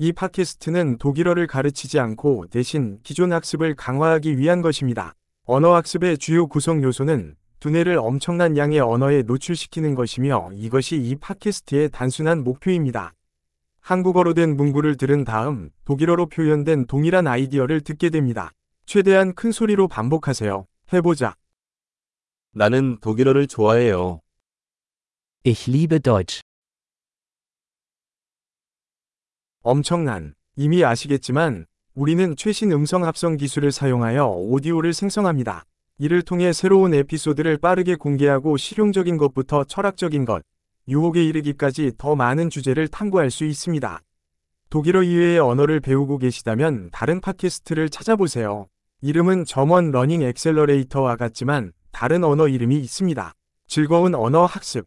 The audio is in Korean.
이 팟캐스트는 독일어를 가르치지 않고 대신 기존 학습을 강화하기 위한 것입니다. 언어 학습의 주요 구성 요소는 두뇌를 엄청난 양의 언어에 노출시키는 것이며 이것이 이 팟캐스트의 단순한 목표입니다. 한국어로 된 문구를 들은 다음 독일어로 표현된 동일한 아이디어를 듣게 됩니다. 최대한 큰 소리로 반복하세요. 해보자. 나는 독일어를 좋아해요. Ich liebe Deutsch. 엄청난. 이미 아시겠지만 우리는 최신 음성 합성 기술을 사용하여 오디오를 생성합니다. 이를 통해 새로운 에피소드를 빠르게 공개하고 실용적인 것부터 철학적인 것, 유혹에 이르기까지 더 많은 주제를 탐구할 수 있습니다. 독일어 이외의 언어를 배우고 계시다면 다른 팟캐스트를 찾아보세요. 이름은 German Learning Accelerator와 같지만 다른 언어 이름이 있습니다. 즐거운 언어 학습